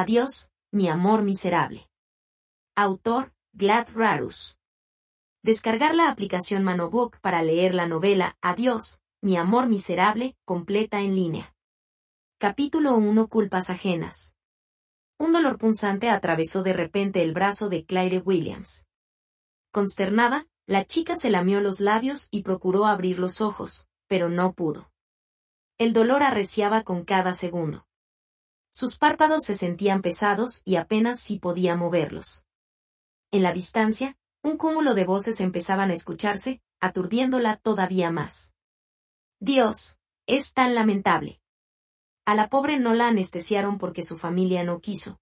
Adiós, mi amor miserable. Autor, Glad Rarus. Descargar la aplicación Manobook para leer la novela Adiós, mi amor miserable, completa en línea. Capítulo 1 Culpas ajenas. Un dolor punzante atravesó de repente el brazo de Claire Williams. Consternada, la chica se lamió los labios y procuró abrir los ojos, pero no pudo. El dolor arreciaba con cada segundo. Sus párpados se sentían pesados y apenas si podía moverlos. En la distancia, un cúmulo de voces empezaban a escucharse, aturdiéndola todavía más. Dios, es tan lamentable. A la pobre no la anestesiaron porque su familia no quiso.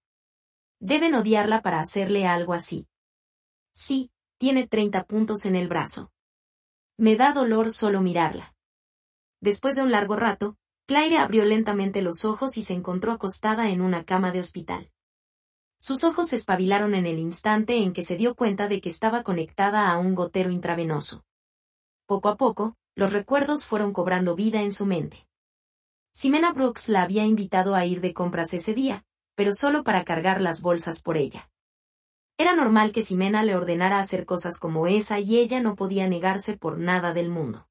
Deben odiarla para hacerle algo así. Sí, tiene 30 puntos en el brazo. Me da dolor solo mirarla. Después de un largo rato, Claire abrió lentamente los ojos y se encontró acostada en una cama de hospital. Sus ojos se espabilaron en el instante en que se dio cuenta de que estaba conectada a un gotero intravenoso. Poco a poco, los recuerdos fueron cobrando vida en su mente. Simena Brooks la había invitado a ir de compras ese día, pero solo para cargar las bolsas por ella. Era normal que Simena le ordenara hacer cosas como esa y ella no podía negarse por nada del mundo.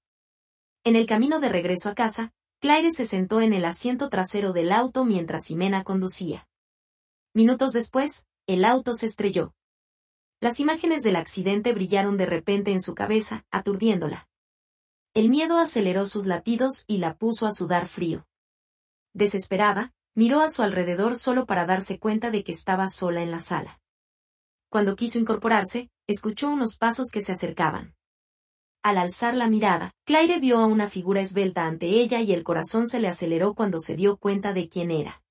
En el camino de regreso a casa, Claire se sentó en el asiento trasero del auto mientras Ximena conducía. Minutos después, el auto se estrelló. Las imágenes del accidente brillaron de repente en su cabeza, aturdiéndola. El miedo aceleró sus latidos y la puso a sudar frío. Desesperada, miró a su alrededor solo para darse cuenta de que estaba sola en la sala. Cuando quiso incorporarse, escuchó unos pasos que se acercaban. Al alzar la mirada, Claire vio a una figura esbelta ante ella y el corazón se le aceleró cuando se dio cuenta de quién era.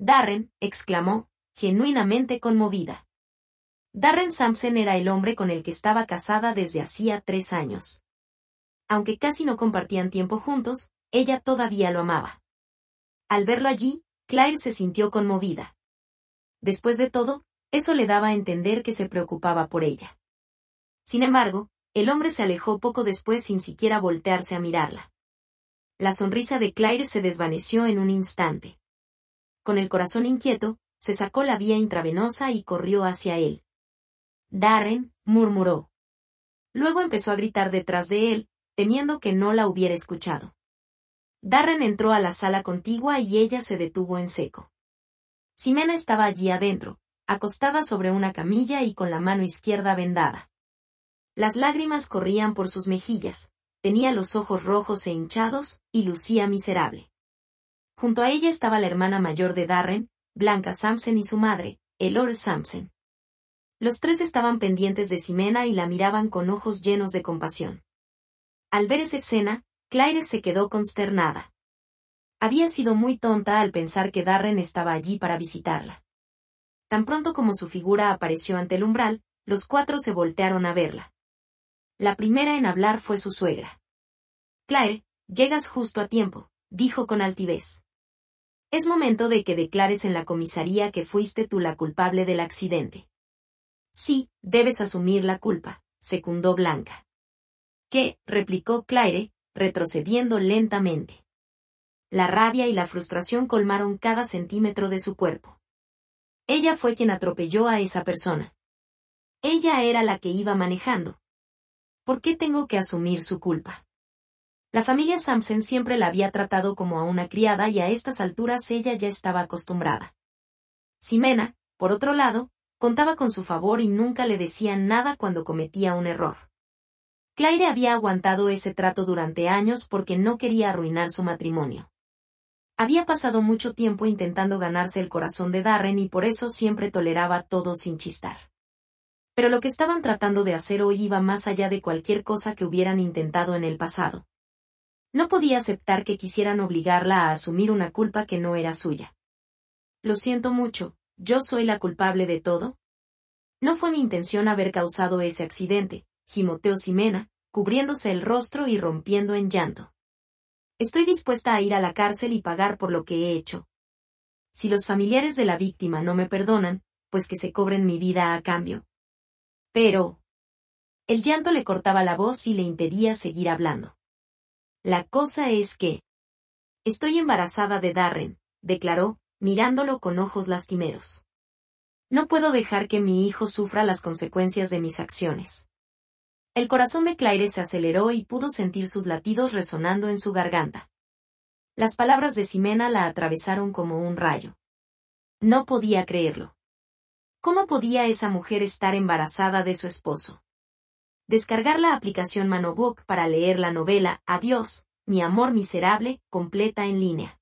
Darren, exclamó, genuinamente conmovida. Darren Sampson era el hombre con el que estaba casada desde hacía tres años. Aunque casi no compartían tiempo juntos, ella todavía lo amaba. Al verlo allí, Claire se sintió conmovida. Después de todo, eso le daba a entender que se preocupaba por ella. Sin embargo, el hombre se alejó poco después sin siquiera voltearse a mirarla. La sonrisa de Claire se desvaneció en un instante. Con el corazón inquieto, se sacó la vía intravenosa y corrió hacia él. Darren, murmuró. Luego empezó a gritar detrás de él, temiendo que no la hubiera escuchado. Darren entró a la sala contigua y ella se detuvo en seco. Simena estaba allí adentro, acostada sobre una camilla y con la mano izquierda vendada. Las lágrimas corrían por sus mejillas, tenía los ojos rojos e hinchados, y lucía miserable. Junto a ella estaba la hermana mayor de Darren, Blanca Sampson y su madre, Elore Sampson. Los tres estaban pendientes de Simena y la miraban con ojos llenos de compasión. Al ver esa escena, Claire se quedó consternada. Había sido muy tonta al pensar que Darren estaba allí para visitarla. Tan pronto como su figura apareció ante el umbral, los cuatro se voltearon a verla. La primera en hablar fue su suegra. Claire, llegas justo a tiempo, dijo con altivez. Es momento de que declares en la comisaría que fuiste tú la culpable del accidente. Sí, debes asumir la culpa, secundó Blanca. ¿Qué? replicó Claire, retrocediendo lentamente. La rabia y la frustración colmaron cada centímetro de su cuerpo. Ella fue quien atropelló a esa persona. Ella era la que iba manejando, ¿por qué tengo que asumir su culpa? La familia Sampson siempre la había tratado como a una criada y a estas alturas ella ya estaba acostumbrada. Simena, por otro lado, contaba con su favor y nunca le decían nada cuando cometía un error. Claire había aguantado ese trato durante años porque no quería arruinar su matrimonio. Había pasado mucho tiempo intentando ganarse el corazón de Darren y por eso siempre toleraba todo sin chistar. Pero lo que estaban tratando de hacer hoy iba más allá de cualquier cosa que hubieran intentado en el pasado. No podía aceptar que quisieran obligarla a asumir una culpa que no era suya. Lo siento mucho, yo soy la culpable de todo. No fue mi intención haber causado ese accidente, gimoteó Simena, cubriéndose el rostro y rompiendo en llanto. Estoy dispuesta a ir a la cárcel y pagar por lo que he hecho. Si los familiares de la víctima no me perdonan, pues que se cobren mi vida a cambio. Pero... El llanto le cortaba la voz y le impedía seguir hablando. La cosa es que... Estoy embarazada de Darren, declaró, mirándolo con ojos lastimeros. No puedo dejar que mi hijo sufra las consecuencias de mis acciones. El corazón de Claire se aceleró y pudo sentir sus latidos resonando en su garganta. Las palabras de Ximena la atravesaron como un rayo. No podía creerlo. ¿Cómo podía esa mujer estar embarazada de su esposo? Descargar la aplicación Manobook para leer la novela Adiós, mi amor miserable, completa en línea.